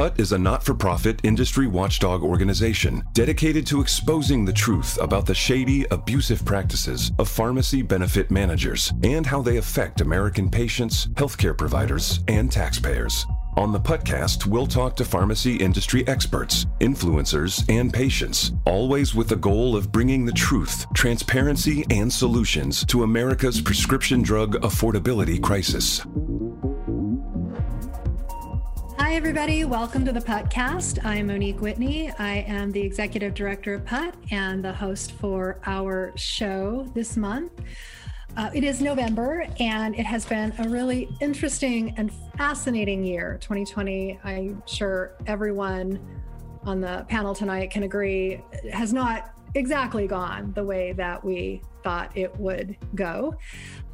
PUT is a not for profit industry watchdog organization dedicated to exposing the truth about the shady, abusive practices of pharmacy benefit managers and how they affect American patients, healthcare providers, and taxpayers. On the podcast, we'll talk to pharmacy industry experts, influencers, and patients, always with the goal of bringing the truth, transparency, and solutions to America's prescription drug affordability crisis. Hi, everybody. Welcome to the podcast. I'm Monique Whitney. I am the executive director of PUT and the host for our show this month. Uh, it is November, and it has been a really interesting and fascinating year. 2020, I'm sure everyone on the panel tonight can agree, has not exactly gone the way that we thought it would go.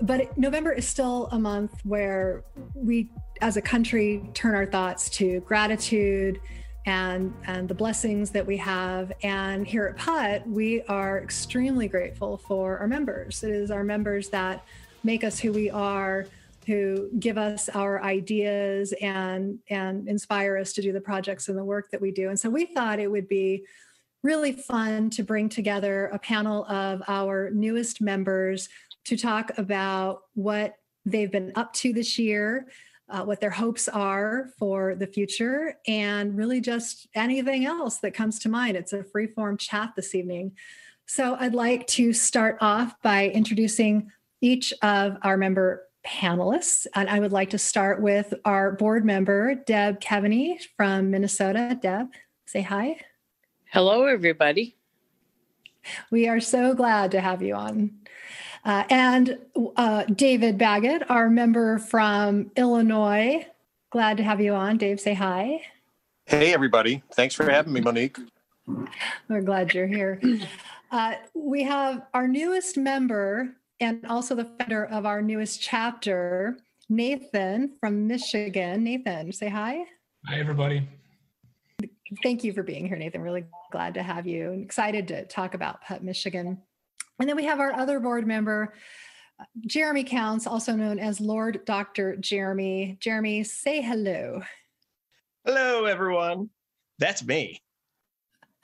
But November is still a month where we, as a country, turn our thoughts to gratitude and and the blessings that we have. And here at PUT we are extremely grateful for our members. It is our members that make us who we are who give us our ideas and and inspire us to do the projects and the work that we do. And so we thought it would be really fun to bring together a panel of our newest members to talk about what they've been up to this year uh, what their hopes are for the future, and really just anything else that comes to mind. It's a free form chat this evening. So I'd like to start off by introducing each of our member panelists. And I would like to start with our board member, Deb Keaveney from Minnesota. Deb, say hi. Hello, everybody. We are so glad to have you on. Uh, and uh, David Baggett, our member from Illinois. Glad to have you on. Dave, say hi. Hey, everybody. Thanks for having me, Monique. We're glad you're here. Uh, we have our newest member and also the founder of our newest chapter, Nathan from Michigan. Nathan, say hi. Hi, everybody. Thank you for being here, Nathan. Really glad to have you and excited to talk about PUT Michigan. And then we have our other board member, Jeremy Counts, also known as Lord Dr. Jeremy. Jeremy, say hello. Hello, everyone. That's me.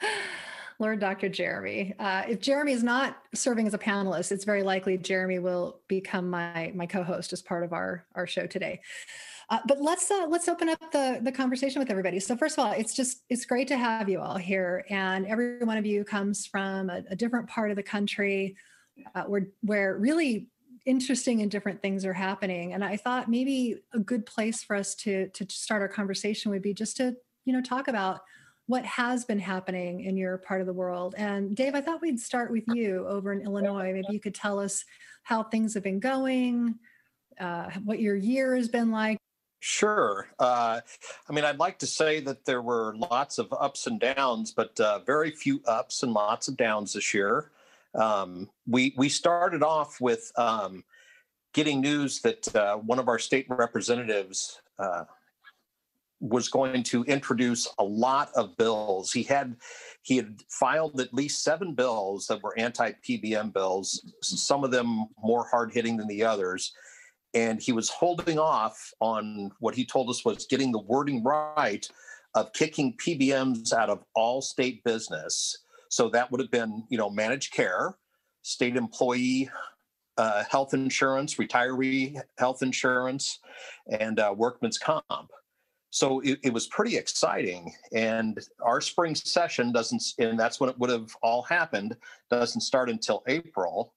Lord Dr. Jeremy. Uh, if Jeremy is not serving as a panelist, it's very likely Jeremy will become my my co-host as part of our our show today. Uh, but let's uh, let's open up the the conversation with everybody. So first of all, it's just it's great to have you all here, and every one of you comes from a, a different part of the country, uh, where where really interesting and different things are happening. And I thought maybe a good place for us to to start our conversation would be just to you know talk about what has been happening in your part of the world. And Dave, I thought we'd start with you over in Illinois. Maybe you could tell us how things have been going, uh, what your year has been like. Sure. Uh, I mean, I'd like to say that there were lots of ups and downs, but uh, very few ups and lots of downs this year. Um, we we started off with um, getting news that uh, one of our state representatives uh, was going to introduce a lot of bills. He had he had filed at least seven bills that were anti PBM bills. Some of them more hard hitting than the others and he was holding off on what he told us was getting the wording right of kicking PBMs out of all state business. So that would have been, you know, managed care, state employee uh, health insurance, retiree health insurance, and uh, workman's comp. So it, it, was pretty exciting. And our spring session doesn't, and that's when it would have all happened, doesn't start until April.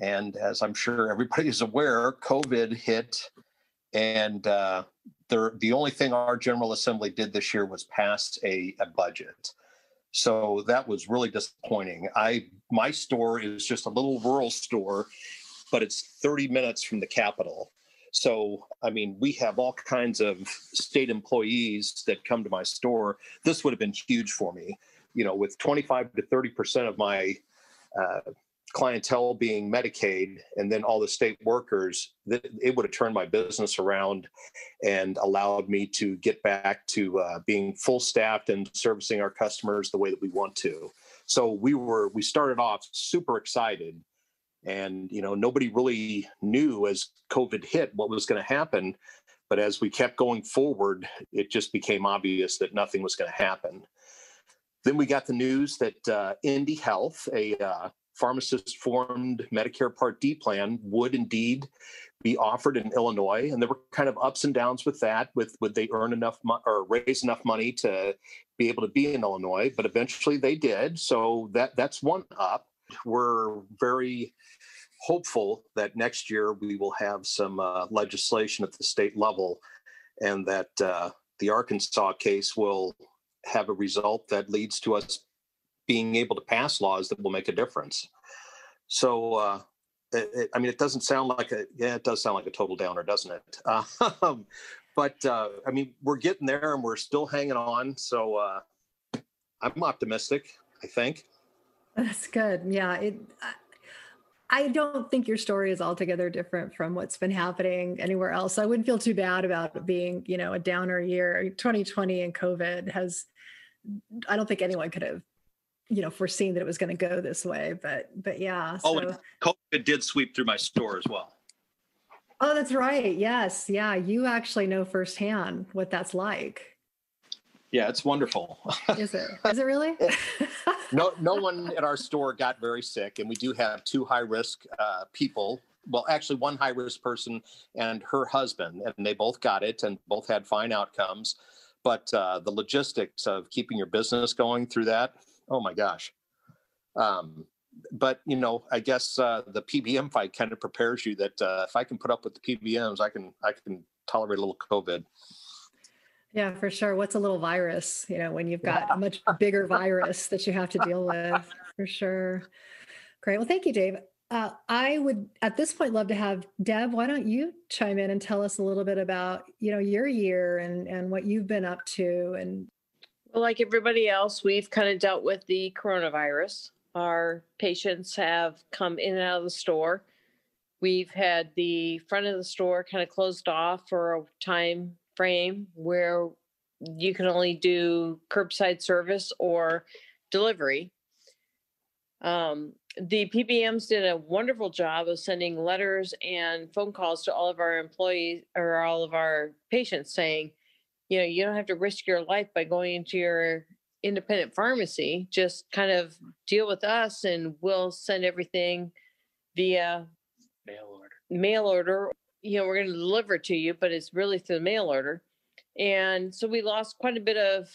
And as I'm sure everybody is aware, COVID hit, and uh, the, the only thing our General Assembly did this year was pass a, a budget. So that was really disappointing. I my store is just a little rural store, but it's 30 minutes from the Capitol. So, I mean, we have all kinds of state employees that come to my store. This would have been huge for me. You know, with 25 to 30 percent of my uh, clientele being Medicaid and then all the state workers, that it would have turned my business around and allowed me to get back to uh, being full staffed and servicing our customers the way that we want to. So we were we started off super excited, and you know nobody really knew as COVID hit what was going to happen. But as we kept going forward, it just became obvious that nothing was going to happen. Then we got the news that uh, Indy Health, a uh, pharmacist formed Medicare Part D plan would indeed be offered in Illinois. And there were kind of ups and downs with that. With would they earn enough mo- or raise enough money to be able to be in Illinois? But eventually they did. So that that's one up. We're very hopeful that next year we will have some uh, legislation at the state level, and that uh, the Arkansas case will have a result that leads to us being able to pass laws that will make a difference. So, uh, it, it, I mean, it doesn't sound like a yeah, it does sound like a total downer, doesn't it? Um, but uh, I mean, we're getting there, and we're still hanging on. So, uh, I'm optimistic. I think. That's good. Yeah, it. I don't think your story is altogether different from what's been happening anywhere else. I wouldn't feel too bad about being, you know, a downer year. 2020 and COVID has I don't think anyone could have you know foreseen that it was going to go this way but but yeah oh and covid did sweep through my store as well. Oh that's right yes yeah you actually know firsthand what that's like. Yeah it's wonderful. Is it? Is it really? No no one at our store got very sick and we do have two high risk uh, people well actually one high risk person and her husband and they both got it and both had fine outcomes but uh, the logistics of keeping your business going through that oh my gosh. Um, but you know, I guess uh, the PBM fight kind of prepares you that uh, if I can put up with the PBMs, I can I can tolerate a little COVID. Yeah, for sure. What's a little virus? You know, when you've got yeah. a much bigger virus that you have to deal with, for sure. Great. Well, thank you, Dave. Uh, I would at this point love to have Deb. Why don't you chime in and tell us a little bit about you know your year and and what you've been up to and well, like everybody else, we've kind of dealt with the coronavirus. Our patients have come in and out of the store. We've had the front of the store kind of closed off for a time frame where you can only do curbside service or delivery. Um, the PBMs did a wonderful job of sending letters and phone calls to all of our employees or all of our patients saying, you know you don't have to risk your life by going into your independent pharmacy just kind of deal with us and we'll send everything via mail order. mail order. You know we're going to deliver it to you but it's really through the mail order. And so we lost quite a bit of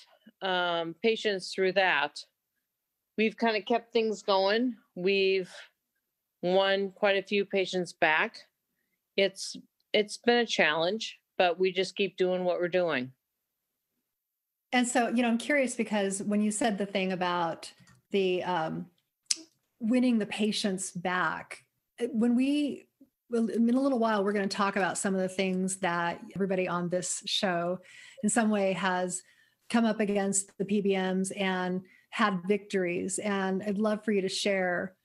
um, patients through that. We've kind of kept things going. We've won quite a few patients back. It's it's been a challenge but we just keep doing what we're doing and so, you know, I'm curious because when you said the thing about the um, winning the patients back, eh, when we, in a little while, we're going to talk about some of the things that everybody on this show in some way has come up against the PBMs and had victories. And I'd love for you to share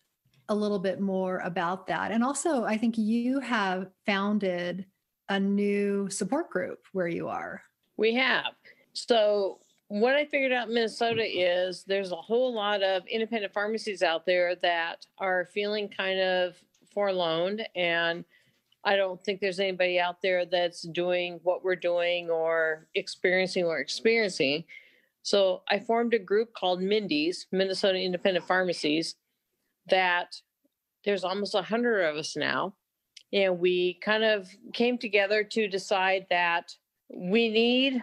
a little bit more about that. And also, I think you have founded a new support group where you are. We have. So what I figured out in Minnesota mm-hmm. is there's a whole lot of independent pharmacies out there that are feeling kind of forlorn and I don't think there's anybody out there that's doing what we're doing or experiencing what we're experiencing. So I formed a group called Mindy's, Minnesota Independent Pharmacies, that there's almost a hundred of us now. And we kind of came together to decide that we need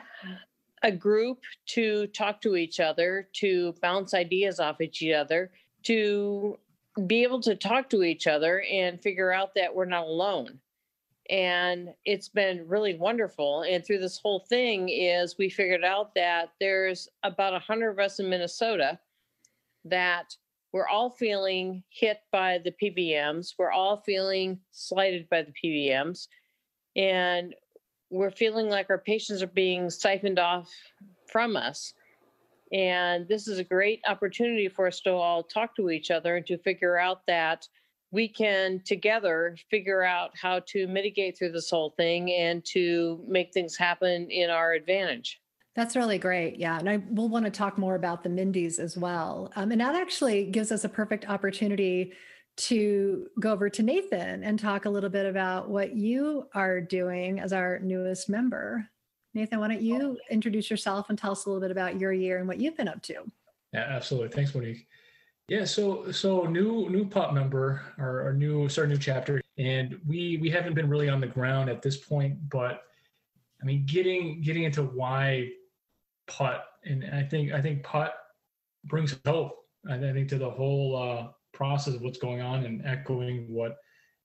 a group to talk to each other, to bounce ideas off each other, to be able to talk to each other and figure out that we're not alone. And it's been really wonderful. And through this whole thing is we figured out that there's about a hundred of us in Minnesota that we're all feeling hit by the PBMs. We're all feeling slighted by the PBMs. And we're feeling like our patients are being siphoned off from us. And this is a great opportunity for us to all talk to each other and to figure out that we can together figure out how to mitigate through this whole thing and to make things happen in our advantage. That's really great. Yeah. And I will want to talk more about the Mindy's as well. Um, and that actually gives us a perfect opportunity to go over to Nathan and talk a little bit about what you are doing as our newest member. Nathan, why don't you introduce yourself and tell us a little bit about your year and what you've been up to? Yeah, absolutely. Thanks, Monique. Yeah, so so new new PUT member our, our new start new chapter, and we we haven't been really on the ground at this point, but I mean getting getting into why PUT, and I think I think PUT brings hope. I think to the whole uh, process of what's going on and echoing what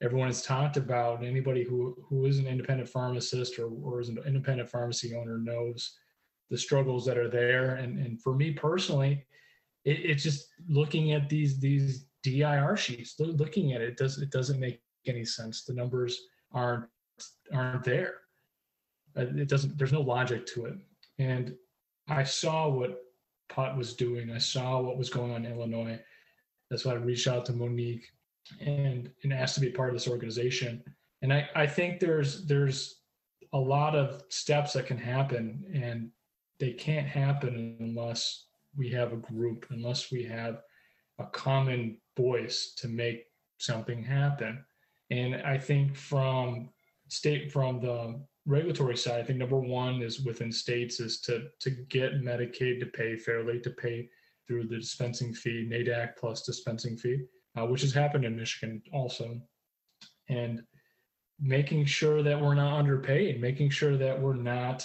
everyone has talked about. Anybody who who is an independent pharmacist or, or is an independent pharmacy owner knows the struggles that are there. And and for me personally, it, it's just looking at these these DIR sheets, looking at it, it does it doesn't make any sense. The numbers aren't aren't there. Uh, it doesn't. There's no logic to it. And I saw what PUT was doing. I saw what was going on in Illinois. That's why I reached out to Monique and and asked to be part of this organization. And I I think there's there's a lot of steps that can happen, and they can't happen unless we have a group, unless we have a common voice to make something happen. And I think from state from the regulatory side, I think number one is within states is to to get Medicaid to pay fairly, to pay through the dispensing fee, NADAC plus dispensing fee, uh, which has happened in Michigan also, and making sure that we're not underpaid, making sure that we're not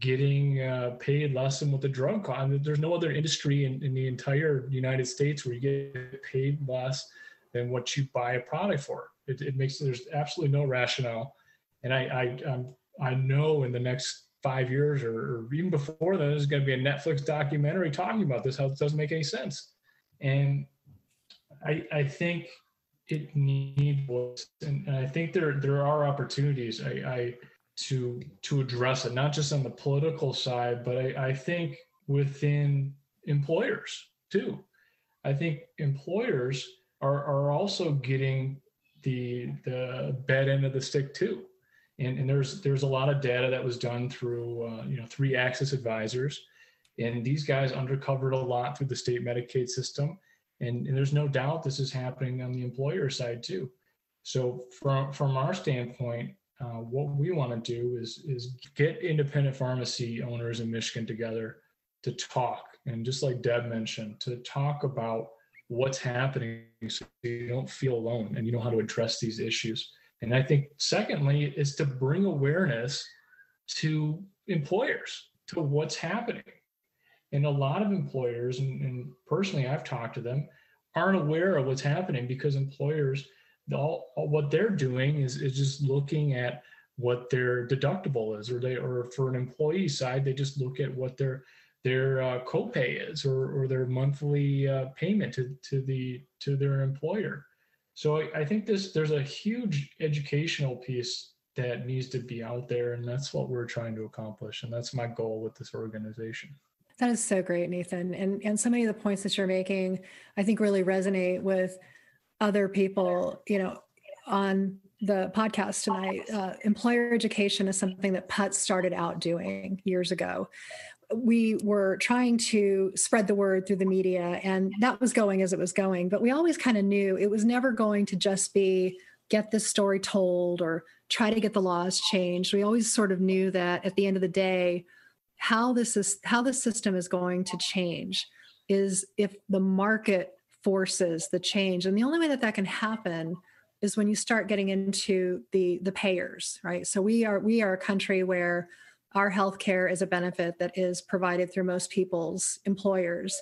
getting uh, paid less than what the drug cost. I mean, there's no other industry in, in the entire United States where you get paid less than what you buy a product for. It, it makes there's absolutely no rationale, and I I I'm, I know in the next five years or, or even before that, there's going to be a Netflix documentary talking about this. How it doesn't make any sense, and I I think it needs and I think there there are opportunities. I, I to to address it, not just on the political side, but I, I think within employers too. I think employers are are also getting the the bad end of the stick too. And, and there's there's a lot of data that was done through uh, you know three axis advisors. And these guys undercovered a lot through the state medicaid system. And, and there's no doubt this is happening on the employer side too. So from from our standpoint uh, what we want to do is is get independent pharmacy owners in Michigan together to talk, and just like Deb mentioned, to talk about what's happening so you don't feel alone and you know how to address these issues. And I think secondly is to bring awareness to employers to what's happening. And a lot of employers, and, and personally, I've talked to them, aren't aware of what's happening because employers all, all, what they're doing is, is just looking at what their deductible is or they or for an employee side they just look at what their their uh, copay is or, or their monthly uh, payment to, to the to their employer so I, I think this there's a huge educational piece that needs to be out there and that's what we're trying to accomplish and that's my goal with this organization that is so great nathan and and so many of the points that you're making i think really resonate with other people, you know, on the podcast tonight. Uh, employer education is something that PUT started out doing years ago. We were trying to spread the word through the media, and that was going as it was going. But we always kind of knew it was never going to just be get this story told or try to get the laws changed. We always sort of knew that at the end of the day, how this is how the system is going to change is if the market forces the change and the only way that that can happen is when you start getting into the the payers right so we are we are a country where our health care is a benefit that is provided through most people's employers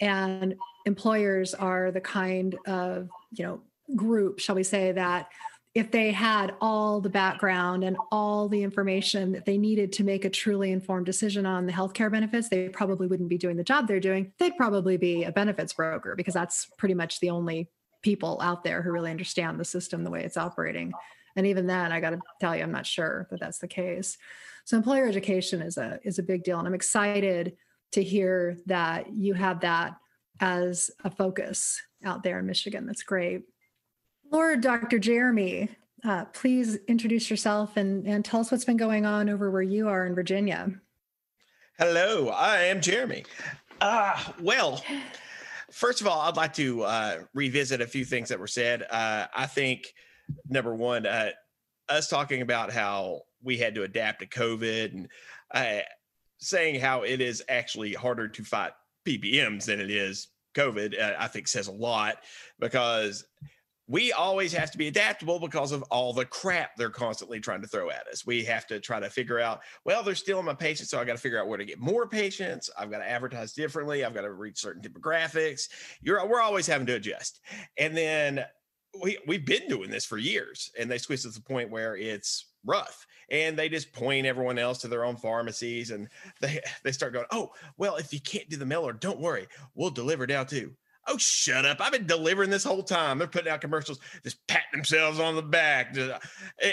and employers are the kind of you know group shall we say that if they had all the background and all the information that they needed to make a truly informed decision on the healthcare benefits, they probably wouldn't be doing the job they're doing. They'd probably be a benefits broker because that's pretty much the only people out there who really understand the system the way it's operating. And even then, I got to tell you, I'm not sure that that's the case. So employer education is a is a big deal, and I'm excited to hear that you have that as a focus out there in Michigan. That's great Lord Dr. Jeremy, uh, please introduce yourself and, and tell us what's been going on over where you are in Virginia. Hello, I am Jeremy. Uh, well, first of all, I'd like to uh, revisit a few things that were said. Uh, I think, number one, uh, us talking about how we had to adapt to COVID and uh, saying how it is actually harder to fight PBMs than it is COVID, uh, I think says a lot because we always have to be adaptable because of all the crap they're constantly trying to throw at us. We have to try to figure out, well, they're stealing my patients, so I got to figure out where to get more patients. I've got to advertise differently. I've got to reach certain demographics. You're we're always having to adjust. And then we we've been doing this for years, and they switch to the point where it's rough and they just point everyone else to their own pharmacies and they they start going oh well if you can't do the mail order don't worry we'll deliver out too Oh, shut up. I've been delivering this whole time. They're putting out commercials, just patting themselves on the back. Just, eh,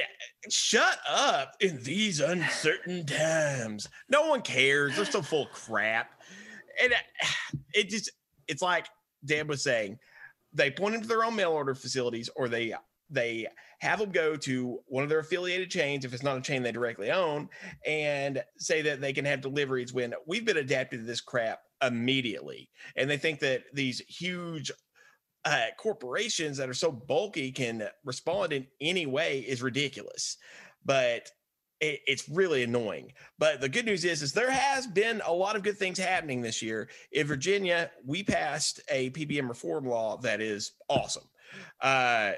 shut up in these uncertain times. No one cares. They're so full crap. And it just, it's like Dan was saying, they point them to their own mail order facilities or they, they have them go to one of their affiliated chains if it's not a chain they directly own and say that they can have deliveries when we've been adapted to this crap immediately. And they think that these huge uh, corporations that are so bulky can respond in any way is ridiculous. But it, it's really annoying. But the good news is, is there has been a lot of good things happening this year. In Virginia, we passed a PBM reform law that is awesome. Uh,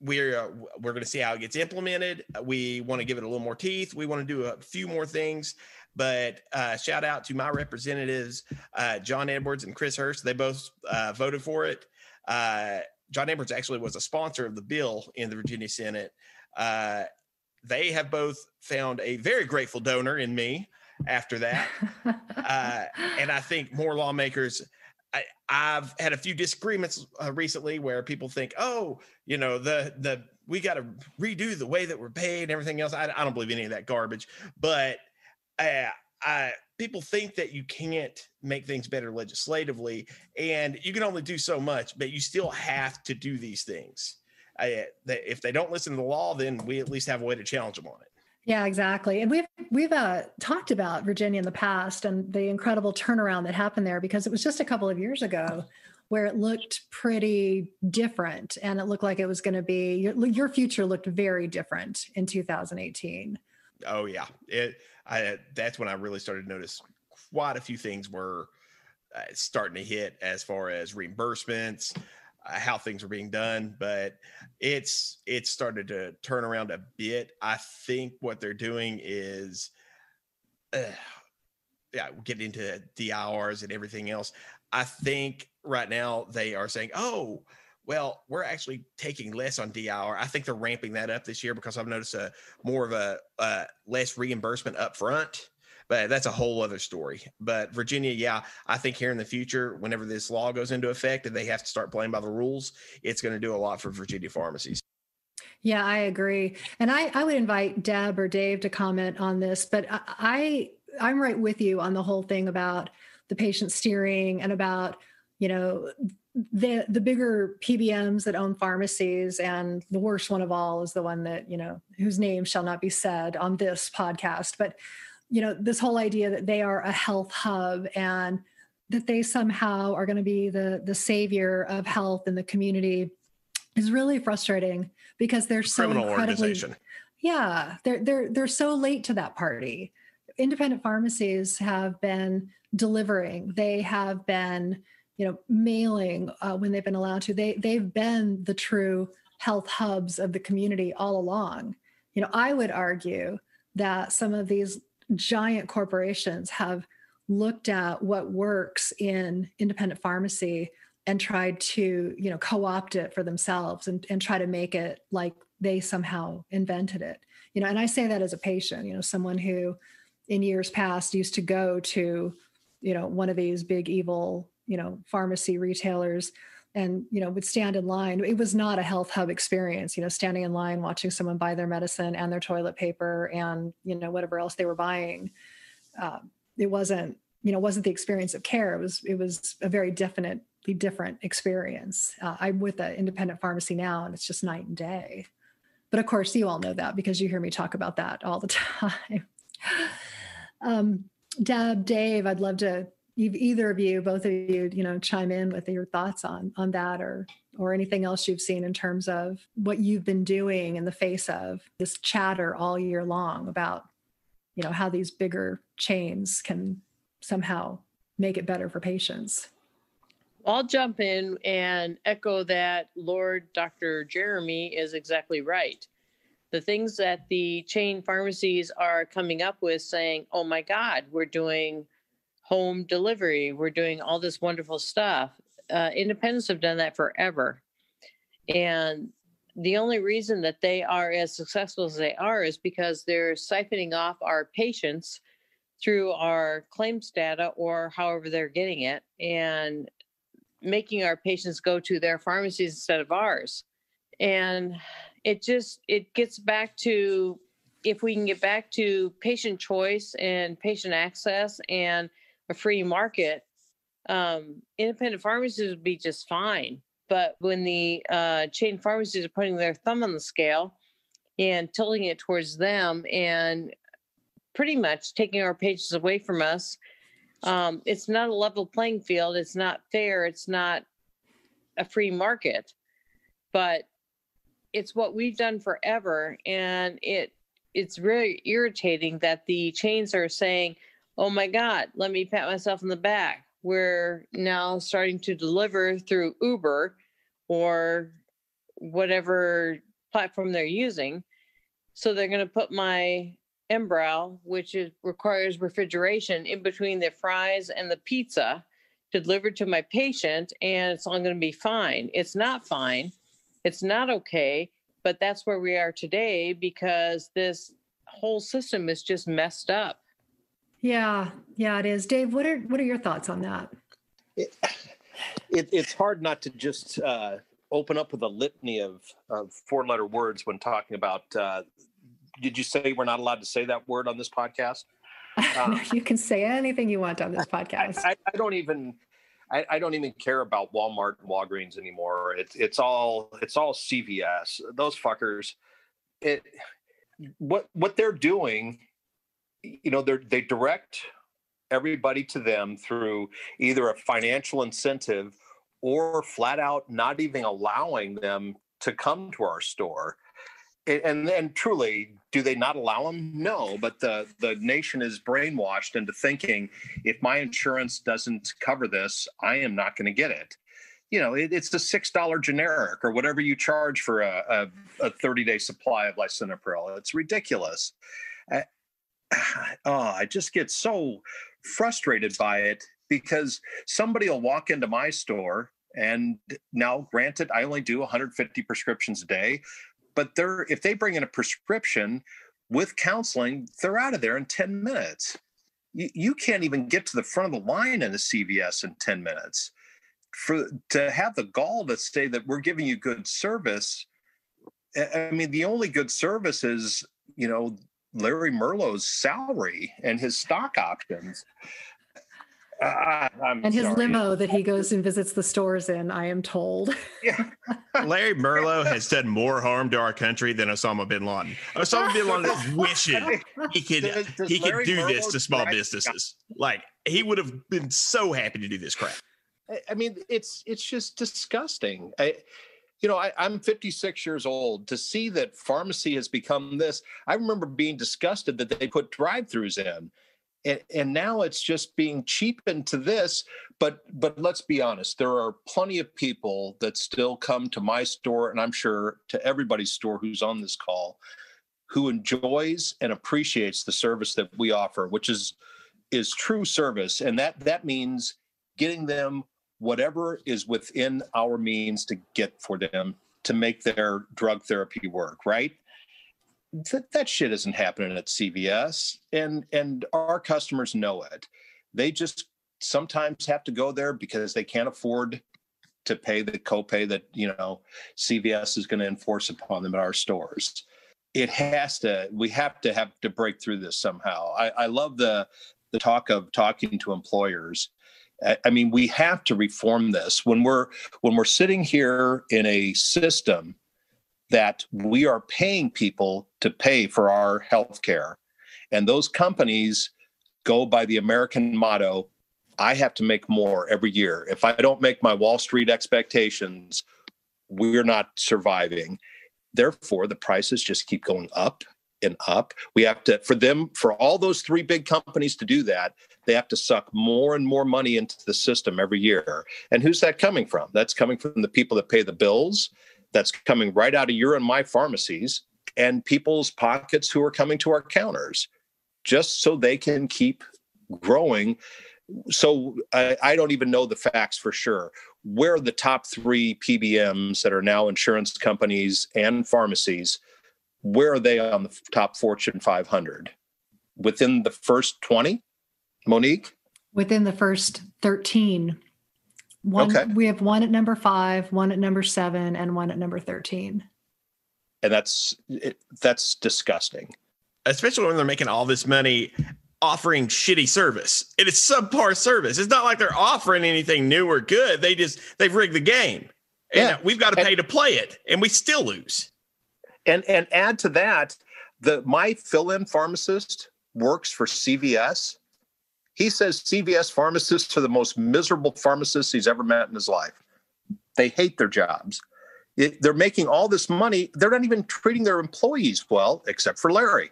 we're uh, we're going to see how it gets implemented. We want to give it a little more teeth. We want to do a few more things. But uh, shout out to my representatives, uh, John Edwards and Chris Hurst. They both uh, voted for it. Uh, John Edwards actually was a sponsor of the bill in the Virginia Senate. Uh, they have both found a very grateful donor in me after that. Uh, and I think more lawmakers. I, have had a few disagreements recently where people think, oh, you know, the the we got to redo the way that we're paid and everything else. I, I don't believe any of that garbage, but I, I, people think that you can't make things better legislatively, and you can only do so much, but you still have to do these things. I, they, if they don't listen to the law, then we at least have a way to challenge them on it. Yeah, exactly. And we've we've uh, talked about Virginia in the past and the incredible turnaround that happened there because it was just a couple of years ago where it looked pretty different and it looked like it was going to be your, your future looked very different in 2018. Oh yeah, it I that's when I really started to notice quite a few things were uh, starting to hit as far as reimbursements, how things were being done. But it's it's started to turn around a bit. I think what they're doing is, uh, yeah, getting into DIRs and everything else. I think right now they are saying, oh well, we're actually taking less on DIR. I think they're ramping that up this year because I've noticed a more of a uh, less reimbursement up front. But that's a whole other story. But Virginia, yeah, I think here in the future, whenever this law goes into effect and they have to start playing by the rules, it's going to do a lot for Virginia pharmacies. Yeah, I agree. And I, I would invite Deb or Dave to comment on this, but I I'm right with you on the whole thing about the patient steering and about you know the the bigger PBMs that own pharmacies, and the worst one of all is the one that you know whose name shall not be said on this podcast. But you know this whole idea that they are a health hub and that they somehow are going to be the the savior of health in the community is really frustrating because they're so Criminal incredibly yeah they're they're they're so late to that party. Independent pharmacies have been delivering. They have been you know mailing uh, when they've been allowed to. They they've been the true health hubs of the community all along. You know i would argue that some of these giant corporations have looked at what works in independent pharmacy and tried to you know co-opt it for themselves and, and try to make it like they somehow invented it. You know and i say that as a patient you know someone who in years past used to go to you know one of these big evil you know pharmacy retailers and you know would stand in line. It was not a health hub experience you know standing in line watching someone buy their medicine and their toilet paper and you know whatever else they were buying. Uh, it wasn't you know wasn't the experience of care. It was it was a very definitely different experience. Uh, i'm with an independent pharmacy now and it's just night and day. But of course you all know that because you hear me talk about that all the time. Um, deb dave i'd love to either of you both of you you know chime in with your thoughts on on that or or anything else you've seen in terms of what you've been doing in the face of this chatter all year long about you know how these bigger chains can somehow make it better for patients. I'll jump in and echo that Lord Dr. Jeremy is exactly right. The things that the chain pharmacies are coming up with saying, oh my God, we're doing home delivery, we're doing all this wonderful stuff. Uh, independents have done that forever. And the only reason that they are as successful as they are is because they're siphoning off our patients through our claims data or however they're getting it and making our patients go to their pharmacies instead of ours and it just it gets back to if we can get back to patient choice and patient access and a free market um, independent pharmacies would be just fine but when the uh, chain pharmacies are putting their thumb on the scale and tilting it towards them and pretty much taking our patients away from us. Um, it's not a level playing field. It's not fair. It's not a free market, but it's what we've done forever, and it it's really irritating that the chains are saying, "Oh my God, let me pat myself in the back." We're now starting to deliver through Uber or whatever platform they're using. So they're going to put my Enbrel, which is, requires refrigeration in between the fries and the pizza delivered to my patient, and it's all going to be fine. It's not fine. It's not okay. But that's where we are today because this whole system is just messed up. Yeah, yeah, it is. Dave, what are what are your thoughts on that? It, it, it's hard not to just uh, open up with a litany of, of four letter words when talking about uh, did you say we're not allowed to say that word on this podcast? Uh, you can say anything you want on this podcast. I, I, I don't even. I, I, don't even care about Walmart and Walgreens anymore. It's it's all it's all CVS. Those fuckers. It what what they're doing. You know, they they direct everybody to them through either a financial incentive or flat out not even allowing them to come to our store. And and truly do they not allow them no but the the nation is brainwashed into thinking if my insurance doesn't cover this i am not going to get it. You know it, it's six dollar generic or whatever you charge for a, a, a 30 day supply of lisinopril. It's ridiculous oh i just get so frustrated by it because somebody will walk into my store and now granted i only do 150 prescriptions a day but they're if they bring in a prescription with counseling, they're out of there in 10 minutes. You, you can't even get to the front of the line in a CVS in 10 minutes. For to have the gall to say that we're giving you good service, I mean, the only good service is, you know, Larry Merlo's salary and his stock options. Uh, and his sorry. limo that he goes and visits the stores in, I am told. Yeah. Larry Merlo has done more harm to our country than Osama bin Laden. Osama bin Laden is wishing he could does, does he could do Merlo this to small businesses. Like he would have been so happy to do this crap. I mean, it's it's just disgusting. I, you know, I, I'm 56 years old. To see that pharmacy has become this, I remember being disgusted that they put drive-throughs in and, and now it's just being cheapened to this but but let's be honest there are plenty of people that still come to my store and i'm sure to everybody's store who's on this call who enjoys and appreciates the service that we offer which is is true service and that that means getting them whatever is within our means to get for them to make their drug therapy work right that, that shit isn't happening at CVS and and our customers know it. They just sometimes have to go there because they can't afford to pay the copay that, you know, CVS is going to enforce upon them at our stores. It has to we have to have to break through this somehow. I, I love the the talk of talking to employers. I mean, we have to reform this when we're when we're sitting here in a system that we are paying people to pay for our health care. And those companies go by the American motto I have to make more every year. If I don't make my Wall Street expectations, we're not surviving. Therefore, the prices just keep going up and up. We have to, for them, for all those three big companies to do that, they have to suck more and more money into the system every year. And who's that coming from? That's coming from the people that pay the bills that's coming right out of your and my pharmacies and people's pockets who are coming to our counters just so they can keep growing. So I, I don't even know the facts for sure. Where are the top three PBMs that are now insurance companies and pharmacies? Where are they on the top Fortune 500? Within the first 20, Monique? Within the first 13. One, okay. We have one at number five, one at number seven, and one at number 13. And that's it, that's disgusting. Especially when they're making all this money offering shitty service. It is subpar service. It's not like they're offering anything new or good. They just they've rigged the game. And yeah. we've got to pay and, to play it, and we still lose. And and add to that, the my fill-in pharmacist works for CVS he says CVS pharmacists are the most miserable pharmacists he's ever met in his life. They hate their jobs. It, they're making all this money. They're not even treating their employees well, except for Larry.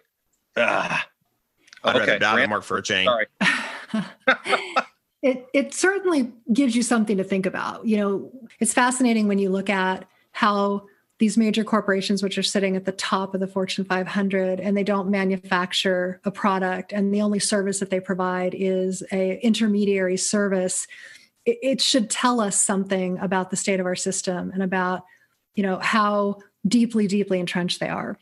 Ah. I'd okay, rather die work for a chain. Sorry. it it certainly gives you something to think about. You know, it's fascinating when you look at how these major corporations which are sitting at the top of the fortune 500 and they don't manufacture a product and the only service that they provide is a intermediary service it, it should tell us something about the state of our system and about you know how deeply deeply entrenched they are.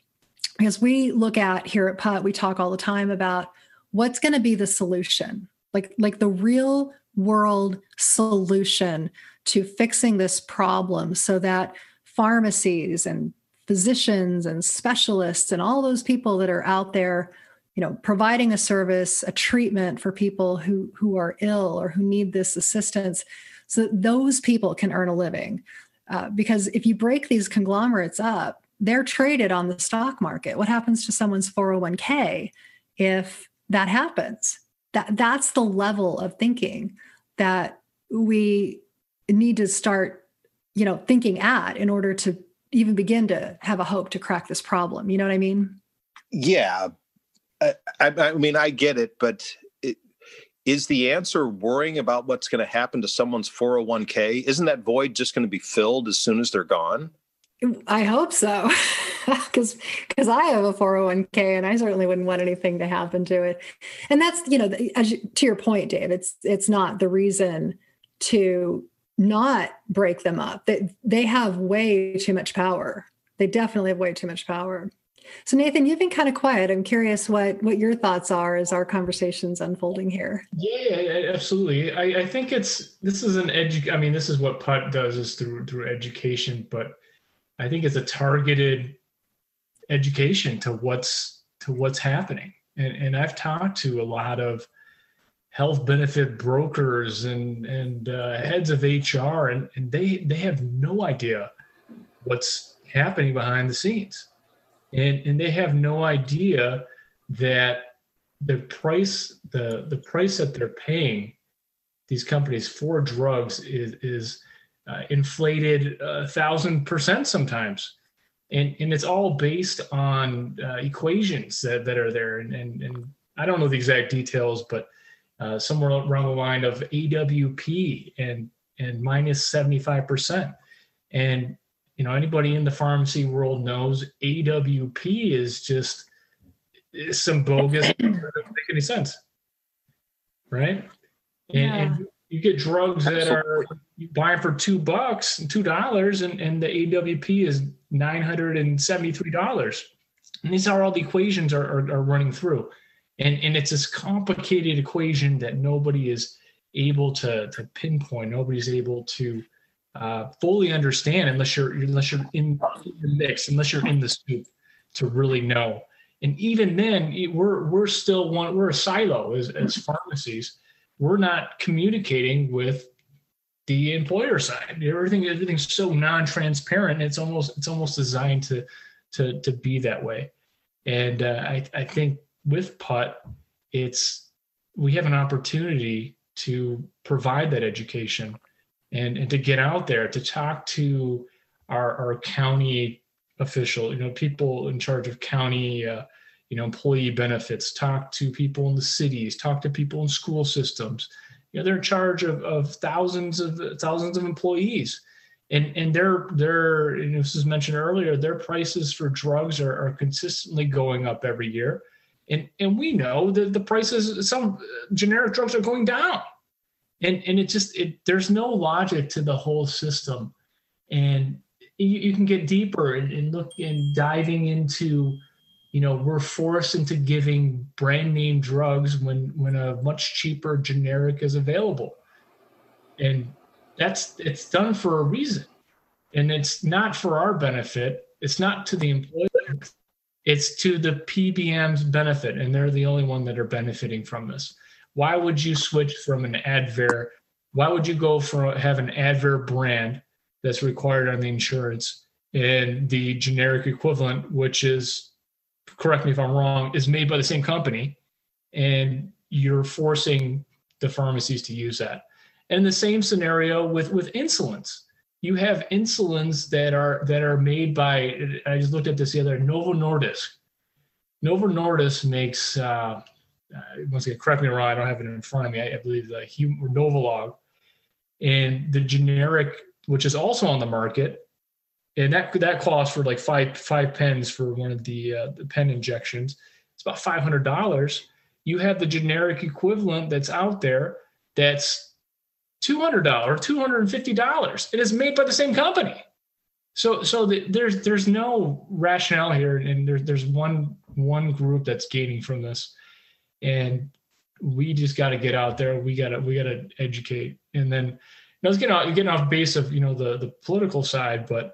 Because we look at here at PUT we talk all the time about what's going to be the solution like like the real world solution to fixing this problem so that pharmacies and physicians and specialists and all those people that are out there you know providing a service a treatment for people who who are ill or who need this assistance so that those people can earn a living. Uh, because if you break these conglomerates up they're traded on the stock market. What happens to someone's 401k if that happens? That that's the level of thinking that we need to start you know thinking at in order to even begin to have a hope to crack this problem you know what i mean? Yeah. I, I, mean i get it but it, is the answer worrying about what's going to happen to someone's 401k isn't that void just going to be filled as soon as they're gone? I hope so because because i have a 401k and i certainly wouldn't want anything to happen to it. And that's you know as you, to your point dave it's it's not the reason to not break them up. They, they have way too much power. They definitely have way too much power. So Nathan, you've been kind of quiet. I'm curious what what your thoughts are as our conversations unfolding here. Yeah, absolutely. I, I think it's this is an edu. I mean, this is what PUT does is through through education, but I think it's a targeted education to what's to what's happening. And and I've talked to a lot of health benefit brokers and and uh, heads of HR, and, and they they have no idea what's happening behind the scenes, and and they have no idea that the price the the price that they're paying these companies for drugs is is uh, inflated a thousand percent sometimes. And and it's all based on uh, equations that, that are there. And, and and i don't know the exact details but uh, somewhere around the line of AWP and and minus 75%. And you know, anybody in the pharmacy world knows AWP is just is some bogus doesn't make any sense. Right? And, yeah. and, you get drugs that are you buy them for two bucks two dollars and, and the AWP is nine hundred and seventy-three dollars. And these are all the equations are, are, are running through and and it's this complicated equation that nobody is able to to pinpoint nobody's able to uh, fully understand unless you're unless you're in the mix unless you're in the soup to really know And even then, we're we're still one we're a silo as, as pharmacies. We're not communicating with the employer side. Everything everything's so non-transparent. It's almost it's almost designed to to to be that way. And uh, I I think with PUT, it's we have an opportunity to provide that education and and to get out there to talk to our our county official, you know, people in charge of county. Uh, you know, employee benefits, talk to people in the cities, talk to people in school systems, you know they're in charge of, of thousands of thousands of employees and and their their know, this was mentioned earlier their prices for drugs are, are consistently going up every year and and we know that the prices some generic drugs are going down. And and it just it there's no logic to the whole system. And you, you can get deeper and, and look and diving into you know we're forced into giving brand name drugs when when a much cheaper generic is available. And that's it's done for a reason. And it's not for our benefit. It's not to the employer it's to the pbm's benefit and they're the only one that are benefiting from this why would you switch from an advair why would you go for have an advair brand that's required on the insurance and the generic equivalent which is correct me if I'm wrong, is made by the same company, and you're forcing the pharmacies to use that. And the same scenario with with insulins. You have insulins that are that are made by. I just looked at this the other Novo Nordisk. Novo Nordisk makes. Uh, uh, once again, correct me wrong. I don't have it in front of me. I, I believe the hum, Novolog, and the generic, which is also on the market, and that that costs for like five five pens for one of the uh, the pen injections. It's about five hundred dollars. You have the generic equivalent that's out there that's two hundred dollars, two hundred and fifty dollars. It is made by the same company. So so the, there's there's no rationale here, and there's there's one one group that's gaining from this, and we just got to get out there. We got to we got to educate, and then you know, it's getting off getting off base of you know the the political side, but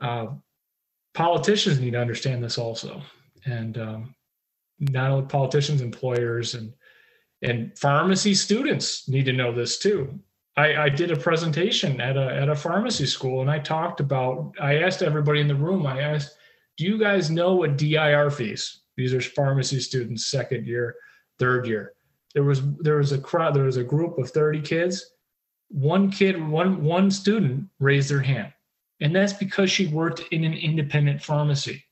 uh, politicians need to understand this also, and um, not only politicians, employers, and and pharmacy students need to know this too. I, I did a presentation at a at a pharmacy school, and I talked about. I asked everybody in the room. I asked, "Do you guys know what DIR fees?" These are pharmacy students, second year, third year. There was there was a crowd. There was a group of thirty kids. One kid, one one student raised their hand and that's because she worked in an independent pharmacy.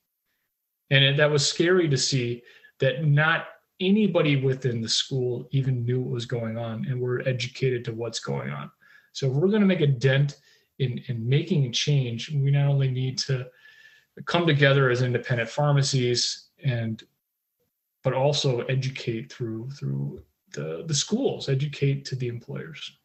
And it, that was scary to see that not anybody within the school even knew what was going on and were educated to what's going on. So if we're going to make a dent in, in making a change, we not only need to come together as independent pharmacies and but also educate through through the, the schools, educate to the employers.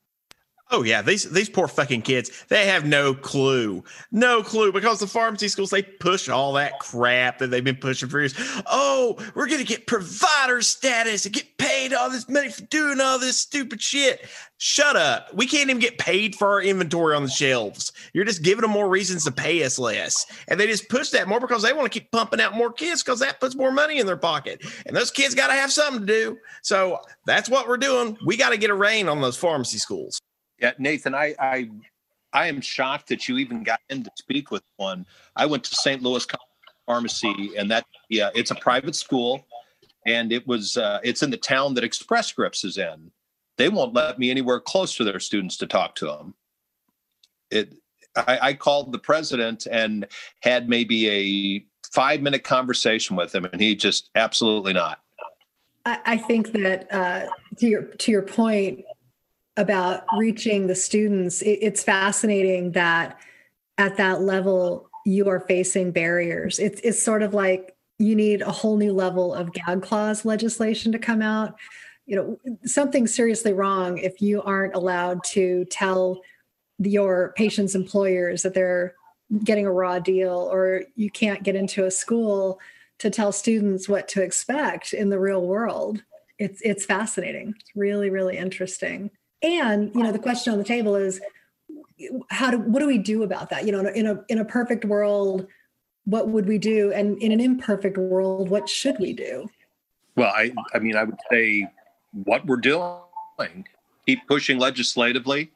Oh yeah, these these poor fucking kids, they have no clue. No clue because the pharmacy schools they push all that crap that they've been pushing for years. Oh, we're going to get provider status and get paid all this money for doing all this stupid shit. Shut up. We can't even get paid for our inventory on the shelves. You're just giving them more reasons to pay us less. And they just push that more because they want to keep pumping out more kids because that puts more money in their pocket. And those kids got to have something to do. So that's what we're doing. We got to get a rein on those pharmacy schools. Yeah, Nathan, I, I I am shocked that you even got in to speak with one. I went to St. Louis Pharmacy, and that yeah, it's a private school, and it was uh, it's in the town that Express Scripts is in. They won't let me anywhere close to their students to talk to them. It I, I called the president and had maybe a five minute conversation with him, and he just absolutely not. I, think that uh, to your to your point, about reaching the students, it's fascinating that at that level you are facing barriers. It's it's sort of like you need a whole new level of gag clause legislation to come out. You know, something's seriously wrong if you aren't allowed to tell your patients' employers that they're getting a raw deal, or you can't get into a school to tell students what to expect in the real world. It's it's fascinating. It's really really interesting and you know the question on the table is how do what do we do about that you know in a in a perfect world what would we do? And in an imperfect world, what should we do? Well, I, I mean, I would say what we're doing, keep pushing legislatively.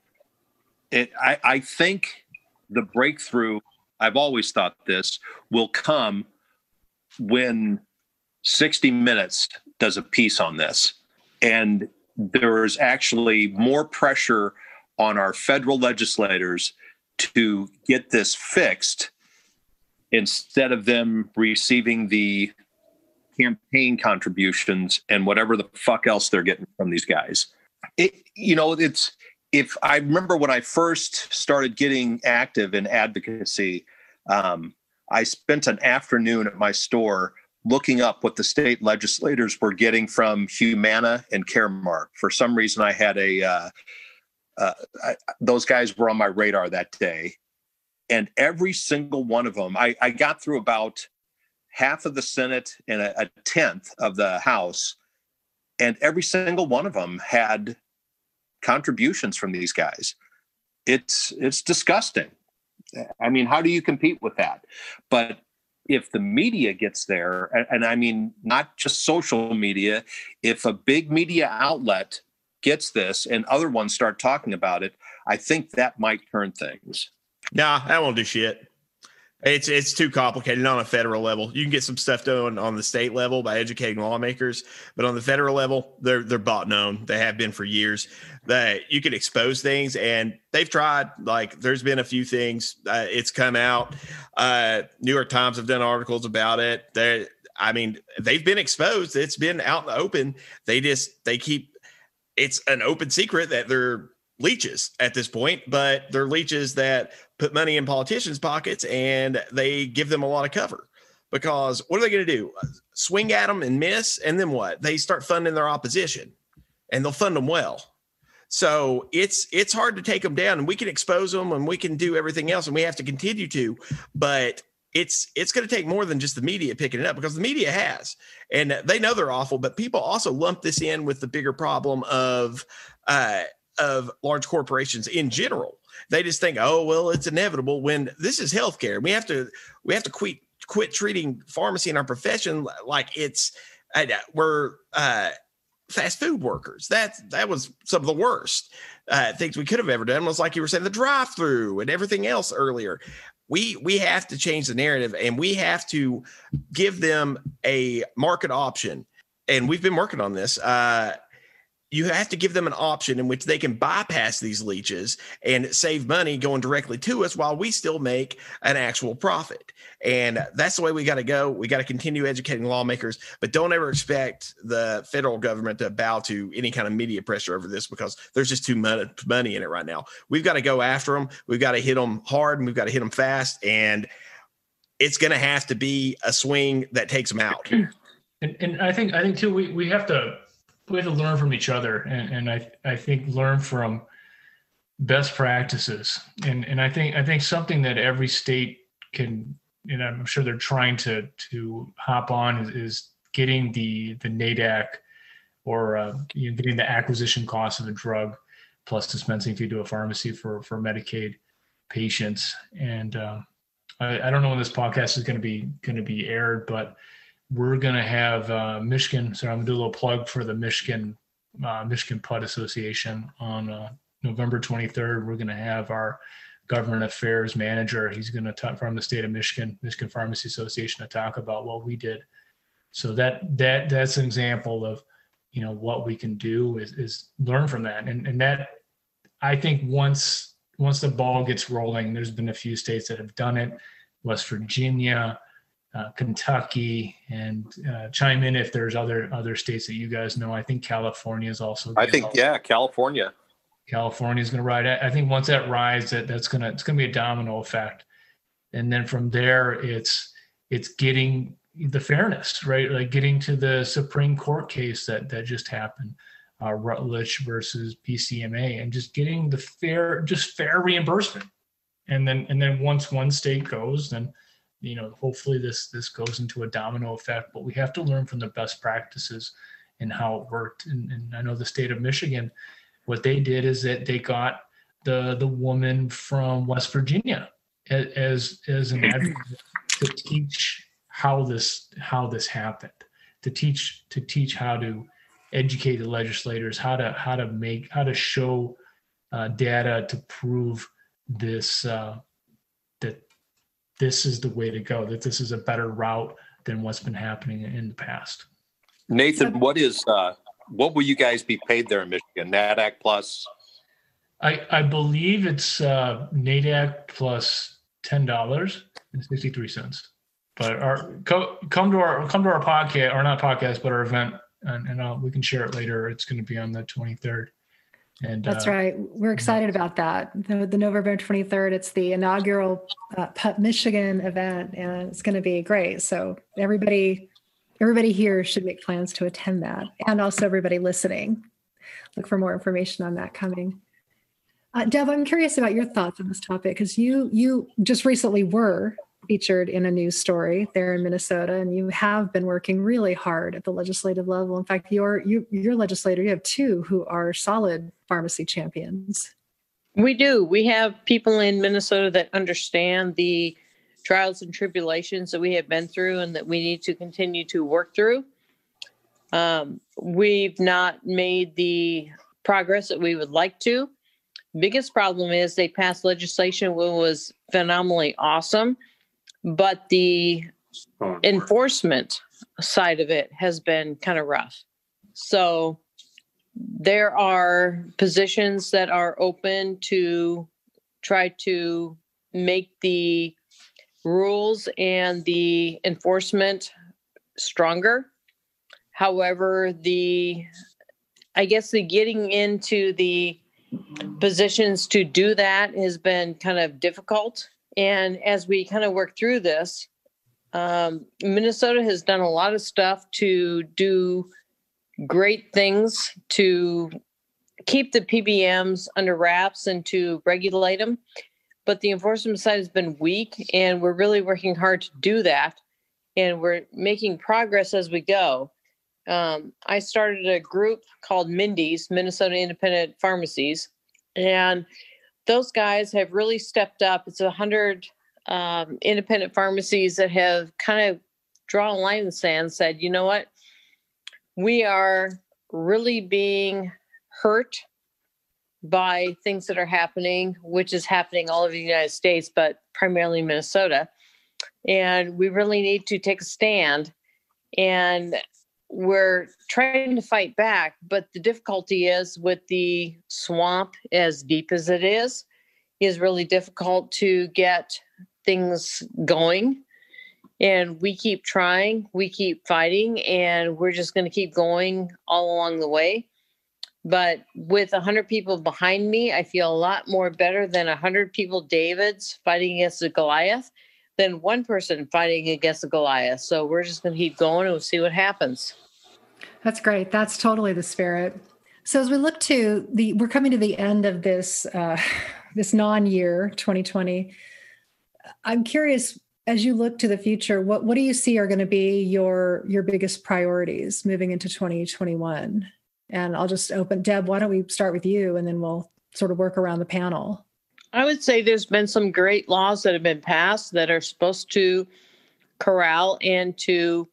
It, I, I think the breakthrough, I've always thought this, will come when 60 Minutes does a piece on this. And there is actually more pressure on our federal legislators to get this fixed instead of them receiving the campaign contributions and whatever the fuck else they're getting from these guys. It, you know, it's if I remember when I first started getting active in advocacy, um, I spent an afternoon at my store looking up what the state legislators were getting from Humana and Caremark. For some reason, I had a uh, uh, I, those guys were on my radar that day, and every single one of them, I, I got through about half of the Senate and a, a tenth of the House, and every single one of them had contributions from these guys. It's it's disgusting. I mean, how do you compete with that? But if the media gets there, and, and I mean not just social media, if a big media outlet gets this and other ones start talking about it, I think that might turn things. Nah, that won't do shit. It's it's too complicated on a federal level. You can get some stuff done on the state level by educating lawmakers, but on the federal level, they're they're bought known. They have been for years. That you can expose things, and they've tried. Like there's been a few things. Uh, it's come out. Uh, New York Times have done articles about it. They, I mean, they've been exposed. It's been out in the open. They just they keep. It's an open secret that they're leeches at this point, but they're leeches that put money in politicians' pockets and they give them a lot of cover. Because what are they going to do? Swing at them and miss, and then what? They start funding their opposition, and they'll fund them well. So it's it's hard to take them down, and we can expose them, and we can do everything else, and we have to continue to. But it's it's going to take more than just the media picking it up because the media has, and they know they're awful. But people also lump this in with the bigger problem of uh, of large corporations in general. They just think, oh well, it's inevitable. When this is healthcare, we have to we have to quit quit treating pharmacy in our profession like it's uh, we're uh, fast food workers. That that was some of the worst uh, things we could have ever done. Was like you were saying, the drive through and everything else earlier. We we have to change the narrative, and we have to give them a market option. And we've been working on this. Uh, you have to give them an option in which they can bypass these leeches and save money going directly to us while we still make an actual profit. And that's the way we got to go. We got to continue educating lawmakers, but don't ever expect the federal government to bow to any kind of media pressure over this because there's just too much money in it right now. We've got to go after them. We've got to hit them hard and we've got to hit them fast. And it's going to have to be a swing that takes them out. And, and I think I think too we, we have to we have to learn from each other. And, and I, I think learn from best practices. And and I think I think something that every state can and I'm sure they're trying to to hop on is, is getting the the NADAC or uh, you know, getting the acquisition cost of a drug plus dispensing fee to a pharmacy for for Medicaid patients. And uh, I, I don't know when this podcast is going to be going to be aired but we're going to have uh, Michigan. So I'm going to do a little plug for the Michigan uh, Michigan PUT Association on uh, November 23rd. We're going to have our government affairs manager. He's going to talk from the state of Michigan, Michigan Pharmacy Association, to talk about what we did. So that that that's an example of you know what we can do is is learn from that, and and that I think once once the ball gets rolling, there's been a few states that have done it. West Virginia, uh, Kentucky, and uh, chime in if there's other other states that you guys know. I think California is also. I think yeah, California. California is going to ride. I think once that rides, that that's gonna it's gonna be a domino effect, and then from there, it's it's getting the fairness right, like getting to the Supreme Court case that that just happened, uh, Rutledge versus PCMA, and just getting the fair, just fair reimbursement, and then and then once one state goes, then you know hopefully this this goes into a domino effect but we have to learn from the best practices and how it worked. And, and i know the state of michigan what they did is that they got the the woman from west virginia as as an advocate to teach how this how this happened, to teach to teach how to educate the legislators, how to how to make how to show uh, data to prove this uh, this is the way to go, that this is a better route than what's been happening in the past. Nathan, what is uh, what will you guys be paid there in Michigan? NADAC plus? I, I believe it's uh, NADAC plus ten dollars and sixty three cents. But our co- come to our come to our podcast or not podcast, but our event, and, and we can share it later. It's going to be on the twenty third. And that's uh, right. We're excited about that. The, the November 23rd, it's the inaugural uh, PUT Michigan event, and it's going to be great. So everybody, everybody here should make plans to attend that, and also everybody listening. Look for more information on that coming. Uh, Deb, I'm curious about your thoughts on this topic because you you just recently were featured in a news story there in Minnesota, and you have been working really hard at the legislative level. In fact, your you, your legislator, you have two who are solid pharmacy champions. We do. We have people in Minnesota that understand the trials and tribulations that we have been through and that we need to continue to work through. Um, we've not made the progress that we would like to. Biggest problem is they passed legislation which was phenomenally awesome but the enforcement side of it has been kind of rough. So there are positions that are open to try to make the rules and the enforcement stronger. However, the I guess the getting into the positions to do that has been kind of difficult and as we kind of work through this, um, Minnesota has done a lot of stuff to do great things to keep the PBMs under wraps and to regulate them. But the enforcement side has been weak, and we're really working hard to do that. And we're making progress as we go. Um, I started a group called Mindy's, Minnesota Independent Pharmacies. And those guys have really stepped up. It's a hundred um, independent pharmacies that have kind of drawn a line in the sand, said, you know what, we are really being hurt by things that are happening, which is happening all over the United States, but primarily Minnesota. And we really need to take a stand. And we're trying to fight back, but the difficulty is with the swamp as deep as it is, is really difficult to get things going. And we keep trying, we keep fighting, and we're just going to keep going all along the way. But with 100 people behind me, I feel a lot more better than 100 people, Davids, fighting against a Goliath than one person fighting against a Goliath. So we're just going to keep going and we'll see what happens. That's great. That's totally the spirit. So as we look to the, we're coming to the end of this uh, this non-year 2020. I'm curious as you look to the future, what what do you see are going to be your your biggest priorities moving into 2021? And I'll just open Deb. Why don't we start with you, and then we'll sort of work around the panel. I would say there's been some great laws that have been passed that are supposed to corral and to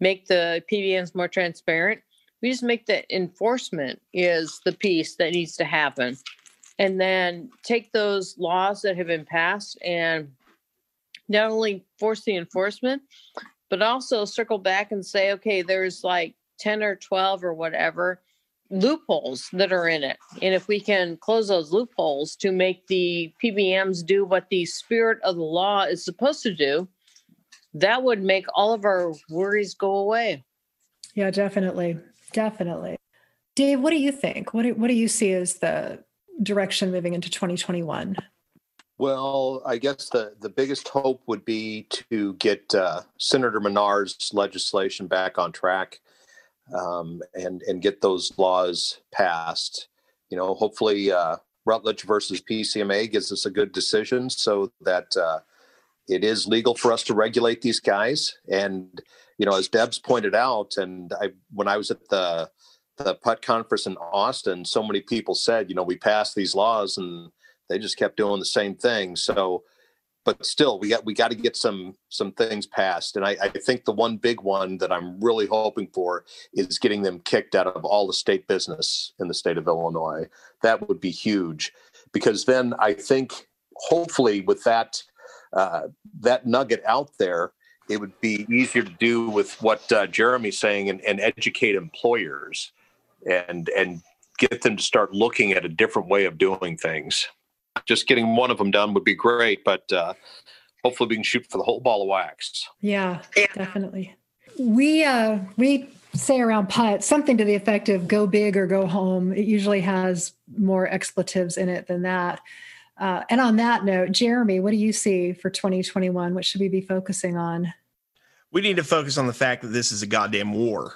make the PBMs more transparent. We just make the enforcement is the piece that needs to happen. And then take those laws that have been passed and not only force the enforcement, but also circle back and say, okay, there's like 10 or 12 or whatever loopholes that are in it. And if we can close those loopholes to make the PBMs do what the spirit of the law is supposed to do, that would make all of our worries go away. Yeah, definitely. Definitely. Dave, what do you think? What do, what do you see as the direction moving into 2021? Well, I guess the, the biggest hope would be to get uh, Senator Manar's legislation back on track um, and, and get those laws passed. You know, hopefully uh, Rutledge versus PCMA gives us a good decision so that uh, it is legal for us to regulate these guys. And, you know, as Deb's pointed out, and I, when I was at the, the PUT conference in Austin, so many people said, you know, we passed these laws and they just kept doing the same thing. So but still, we got we got to get some some things passed. And I, I think the one big one that I'm really hoping for is getting them kicked out of all the state business in the state of Illinois. That would be huge, because then I think hopefully with that uh, that nugget out there, it would be easier to do with what uh, Jeremy's saying and, and educate employers and and get them to start looking at a different way of doing things. Just getting one of them done would be great, but uh, hopefully we can shoot for the whole ball of wax. Yeah, definitely. We uh, we say around PUT something to the effect of "go big or go home." It usually has more expletives in it than that. Uh, and on that note, Jeremy, what do you see for 2021? What should we be focusing on? We need to focus on the fact that this is a goddamn war.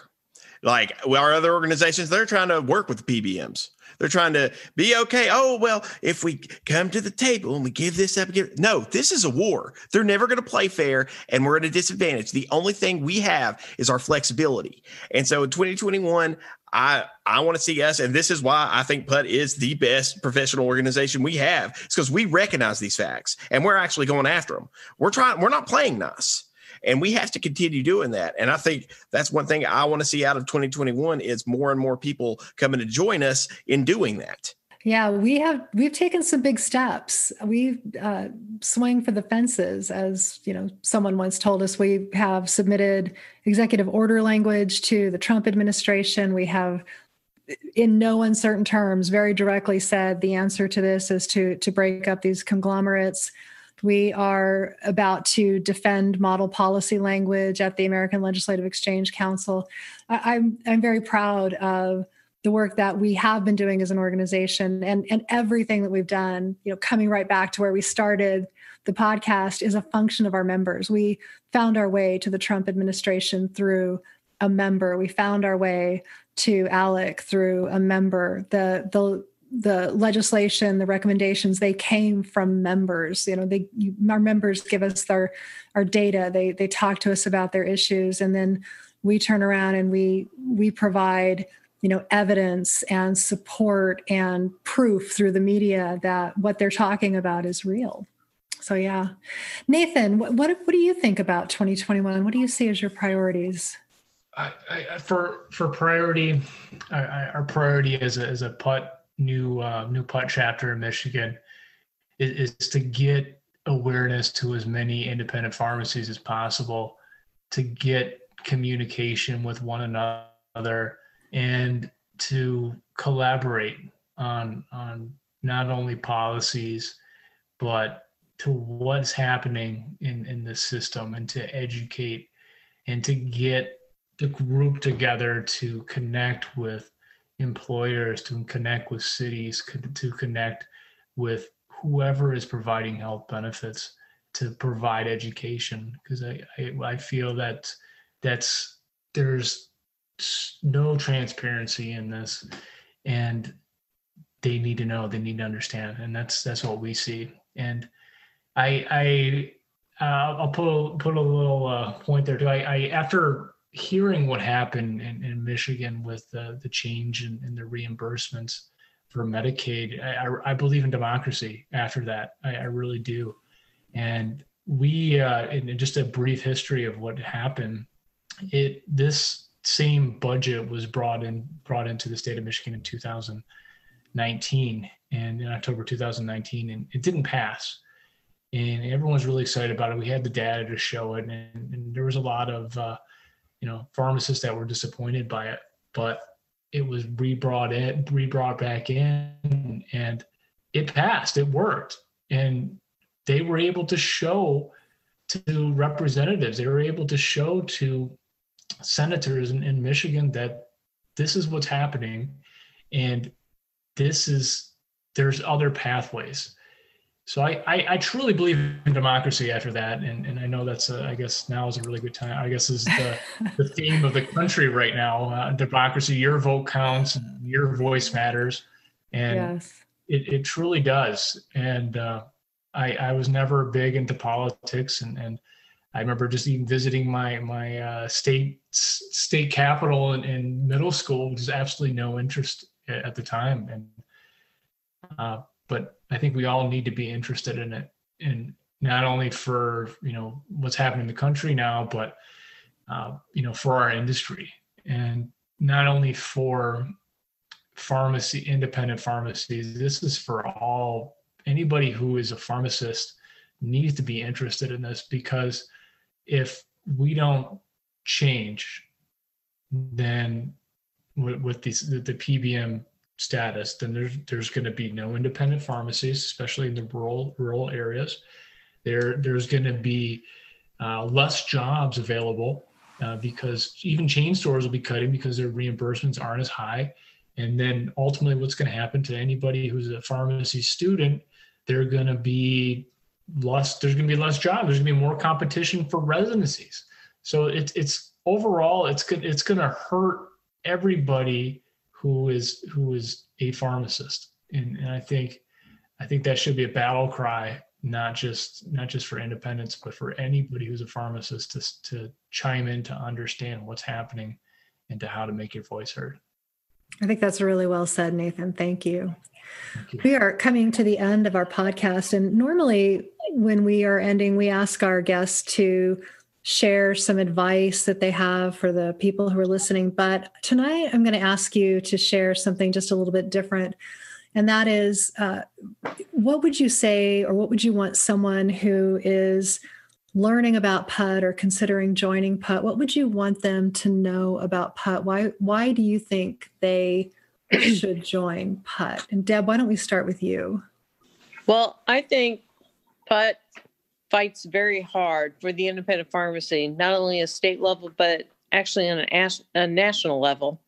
Like our other organizations, they're trying to work with the PBMs. They're trying to be okay. Oh, well, if we come to the table and we give this up, give, no, this is a war. They're never going to play fair and we're at a disadvantage. The only thing we have is our flexibility. And so in 2021, I I want to see us, and this is why I think PUT is the best professional organization we have. It's because we recognize these facts and we're actually going after them. We're trying. We're not playing nice, and we have to continue doing that. And I think that's one thing I want to see out of 2021 is more and more people coming to join us in doing that. Yeah, we have we've taken some big steps. We uh, swing for the fences, as you know. Someone once told us we have submitted executive order language to the Trump administration. We have, in no uncertain terms, very directly said the answer to this is to to break up these conglomerates. We are about to defend model policy language at the American Legislative Exchange Council. I, I'm I'm very proud of the work that we have been doing as an organization and and everything that we've done you know coming right back to where we started the podcast is a function of our members. We found our way to the trump administration through a member. We found our way to alec through a member. The the the legislation the recommendations they came from members you know they you, our members give us their our data they they talk to us about their issues and then we turn around and we we provide you know evidence and support and proof through the media that what they're talking about is real. So yeah. Nathan what what, what do you think about 2021 what do you see as your priorities? I, I, for for priority I, our priority is a, as a PUT new uh, new PUT chapter in michigan is, is to get awareness to as many independent pharmacies as possible to get communication with one another and to collaborate on on not only policies but to what's happening in in the system and to educate and to get the group together to connect with employers to connect with cities to connect with whoever is providing health benefits to provide education. Because I, I, I feel that that's there's no transparency in this and they need to know they need to understand and that's that's what we see. And i i uh, i'll put a, put a little uh, point there too. I, I after hearing what happened in, in michigan with the the change in, in the reimbursements for medicaid I, I, I believe in democracy after that. I, I really do. And we uh in just a brief history of what happened it this same budget was brought in brought into the state of Michigan in 2019 and in October 2019 and it didn't pass. And everyone was really excited about it. We had the data to show it. And, and there was a lot of uh, you know pharmacists that were disappointed by it but it was re-brought in re-brought back in and it passed it worked and they were able to show to representatives they were able to show to senators in, in Michigan that this is what's happening and this is there's other pathways. So I, I, I truly believe in democracy after that, and, and I know that's a, I guess now is a really good time. I guess is the, the theme of the country right now. Uh, democracy, your vote counts, your voice matters, and yes. it, it truly does. And uh, I I was never big into politics, and and I remember just even visiting my my uh, state state capital in, in, middle school, which is absolutely no interest at the time. And uh, but I think we all need to be interested in it. And not only for you know what's happening in the country now, but uh, you know for our industry, and not only for pharmacy independent pharmacies. This is for all anybody who is a pharmacist needs to be interested in this because if we don't change, then with, with these the, the PBM status, then there's there's going to be no independent pharmacies, especially in the rural rural areas. There there's going to be uh, less jobs available uh, because even chain stores will be cutting because their reimbursements aren't as high. And then ultimately, what's going to happen to anybody who's a pharmacy student? They're going to be less. There's going to be less jobs. There's going to be more competition for residencies. So it's it's overall it's. It's going to hurt everybody who is who is a pharmacist. And, and i think i think that should be a battle cry not just not just for independents but for anybody who's a pharmacist to, to chime in to understand what's happening and to how to make your voice heard. I think that's really well said nathan. Thank you. thank you. We are coming to the end of our podcast and normally when we are ending we ask our guests to share some advice that they have for the people who are listening. But tonight, I'm going to ask you to share something just a little bit different. And that is, uh, what would you say, or what would you want someone who is learning about PUT or considering joining PUT? What would you want them to know about PUT? Why, why do you think they should join PUT? And Deb, why don't we start with you? Well, I think PUT fights very hard for the independent pharmacy, not only a state level, but actually on a, a national level.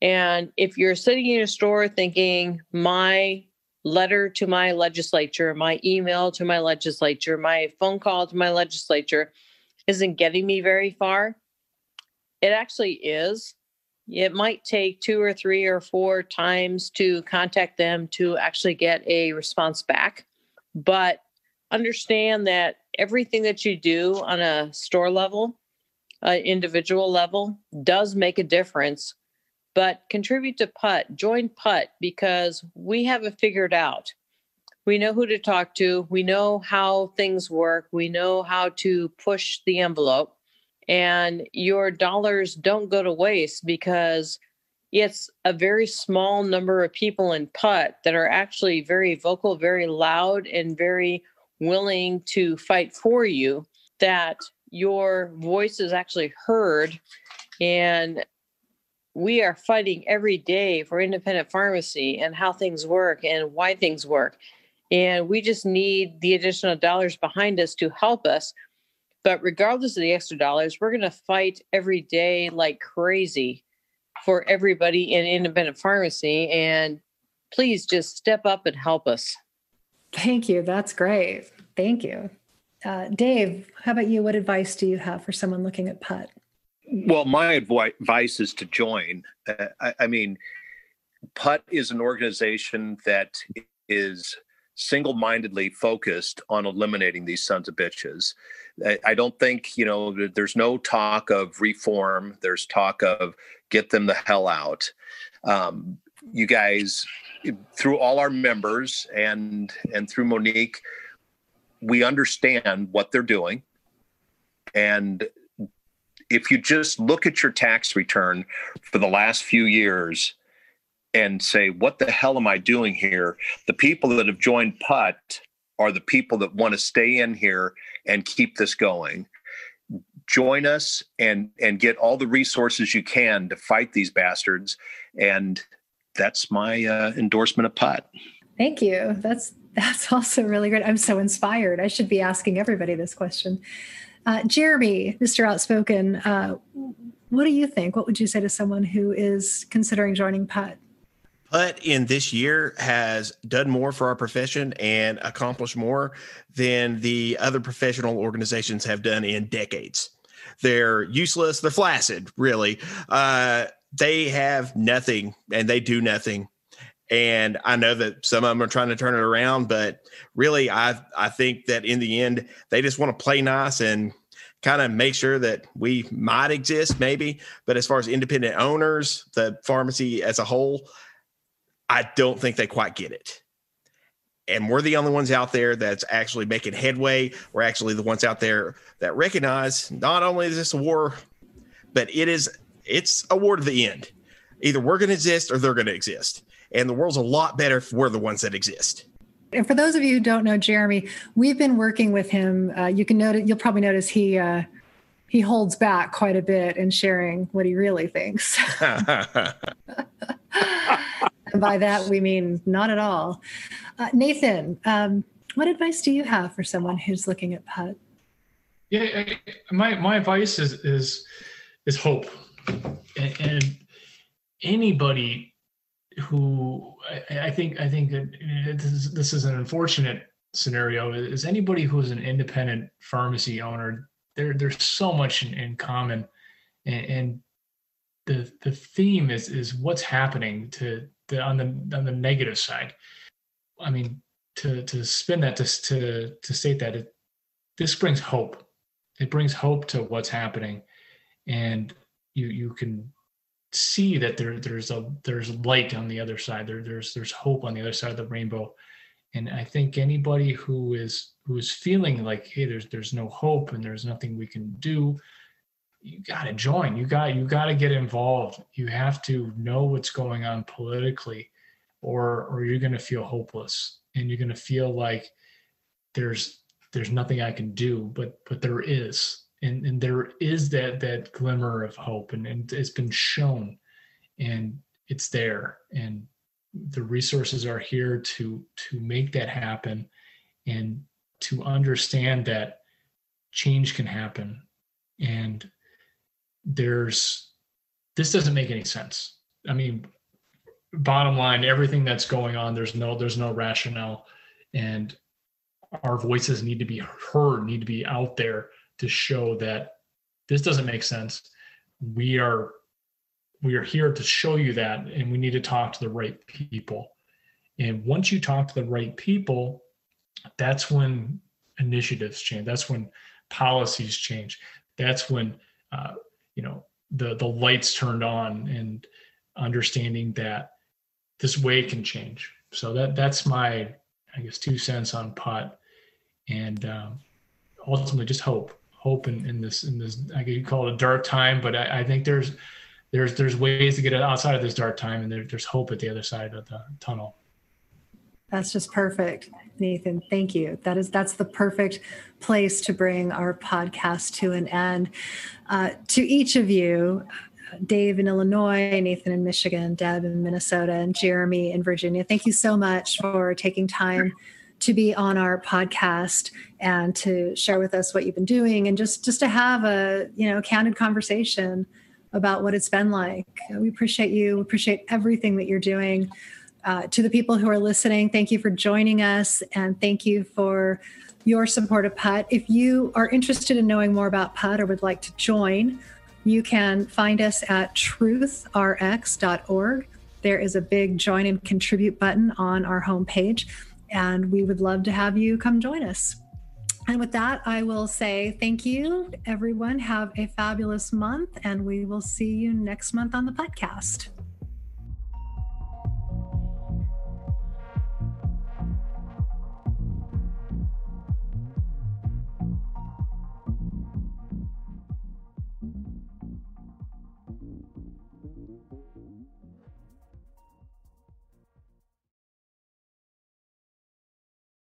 And if you're sitting in a store thinking, my letter to my legislature, my email to my legislature, my phone call to my legislature isn't getting me very far, it actually is. It might take two or three or four times to contact them to actually get a response back. But understand that everything that you do on a store level, uh, individual level, does make a difference. But contribute to PUT, join PUT because we have it figured out. We know who to talk to, we know how things work, we know how to push the envelope, and your dollars don't go to waste because it's a very small number of people in PUT that are actually very vocal, very loud, and very willing to fight for you, that your voice is actually heard. And we are fighting every day for independent pharmacy and how things work and why things work. And we just need the additional dollars behind us to help us. But regardless of the extra dollars, we're going to fight every day like crazy for everybody in independent pharmacy. And please just step up and help us. Thank you. That's great. Thank you. Uh, Dave, how about you? What advice do you have for someone looking at PUT? Well, my advice is to join. Uh, I, I mean, PUT is an organization that is single mindedly focused on eliminating these sons of bitches. I don't think, you know, there's no talk of reform, there's talk of get them the hell out. Um, you guys through all our members and and through Monique, we understand what they're doing. And if you just look at your tax return for the last few years and say, what the hell am I doing here? The people that have joined PUT are the people that want to stay in here and keep this going. Join us and and get all the resources you can to fight these bastards. And that's my uh, endorsement of PUT. Thank you. That's that's also really great. I'm so inspired. I should be asking everybody this question. Uh, Jeremy, Mr. Outspoken, uh, what do you think? What would you say to someone who is considering joining PUT? PUT in this year has done more for our profession and accomplished more than the other professional organizations have done in decades. They're useless. They're flaccid, really. Uh, they have nothing and they do nothing. And I know that some of them are trying to turn it around, but really, I I think that in the end, they just want to play nice and kind of make sure that we might exist, maybe. But as far as independent owners, the pharmacy as a whole, I don't think they quite get it. and we're the only ones out there that's actually making headway. We're actually the ones out there that recognize not only is this a war, but it is it's a war to the end. Either we're going to exist or they're going to exist, and the world's a lot better if we're the ones that exist. And for those of you who don't know Jeremy, we've been working with him. Uh, you can notice, you'll probably notice he uh, he holds back quite a bit in sharing what he really thinks. and by that we mean not at all. Uh, Nathan, um, what advice do you have for someone who's looking at PUT? Yeah, my my advice is is is hope, and, anybody who I, I, think I think that this is, this is an unfortunate scenario is anybody who is an independent pharmacy owner. There there's so much in, in common, and, and, the the theme is is what's happening to the on the on the negative side. I mean, to to spin that to to to state that it this brings hope. It brings hope to what's happening, and you you can see that there there's a there's light on the other side. There there's there's hope on the other side of the rainbow. And i think anybody who is who is feeling like hey there's there's no hope and there's nothing we can do you got to join. You got you got to get involved. You have to know what's going on politically or or you're going to feel hopeless and you're going to feel like there's there's nothing i can do but but there is and and there is that that glimmer of hope and, and it's been shown and it's there and the resources are here to to make that happen and to understand that change can happen and there's this doesn't make any sense. I mean bottom line everything that's going on there's no there's no rationale and our voices need to be heard need to be out there to show that this doesn't make sense. We are we are here to show you that and we need to talk to the right people. And once you talk to the right people, that's when initiatives change. That's when policies change. That's when uh, you know the the lights turned on and understanding that this way can change. So that that's my I guess two cents on PUT, and um, ultimately just hope hope in, in this in this I could call it a dark time, but I, I, think there's there's there's ways to get it outside of this dark time, and there, there's hope at the other side of the tunnel. That's just perfect, Nathan. Thank you. That is that's the perfect place to bring our podcast to an end. Uh, to each of you, Dave in Illinois, Nathan in Michigan, Deb in Minnesota, and Jeremy in Virginia. Thank you so much for taking time to be on our podcast and to share with us what you've been doing and just just to have a you know candid conversation about what it's been like we appreciate you we appreciate everything that you're doing uh, to the people who are listening thank you for joining us and thank you for your support of PUT. If you are interested in knowing more about PUT or would like to join, you can find us at truthrx.org. There is a big join and contribute button on our homepage and we would love to have you come join us. And with that, I will say thank you, everyone. Have a fabulous month, and we will see you next month on the podcast.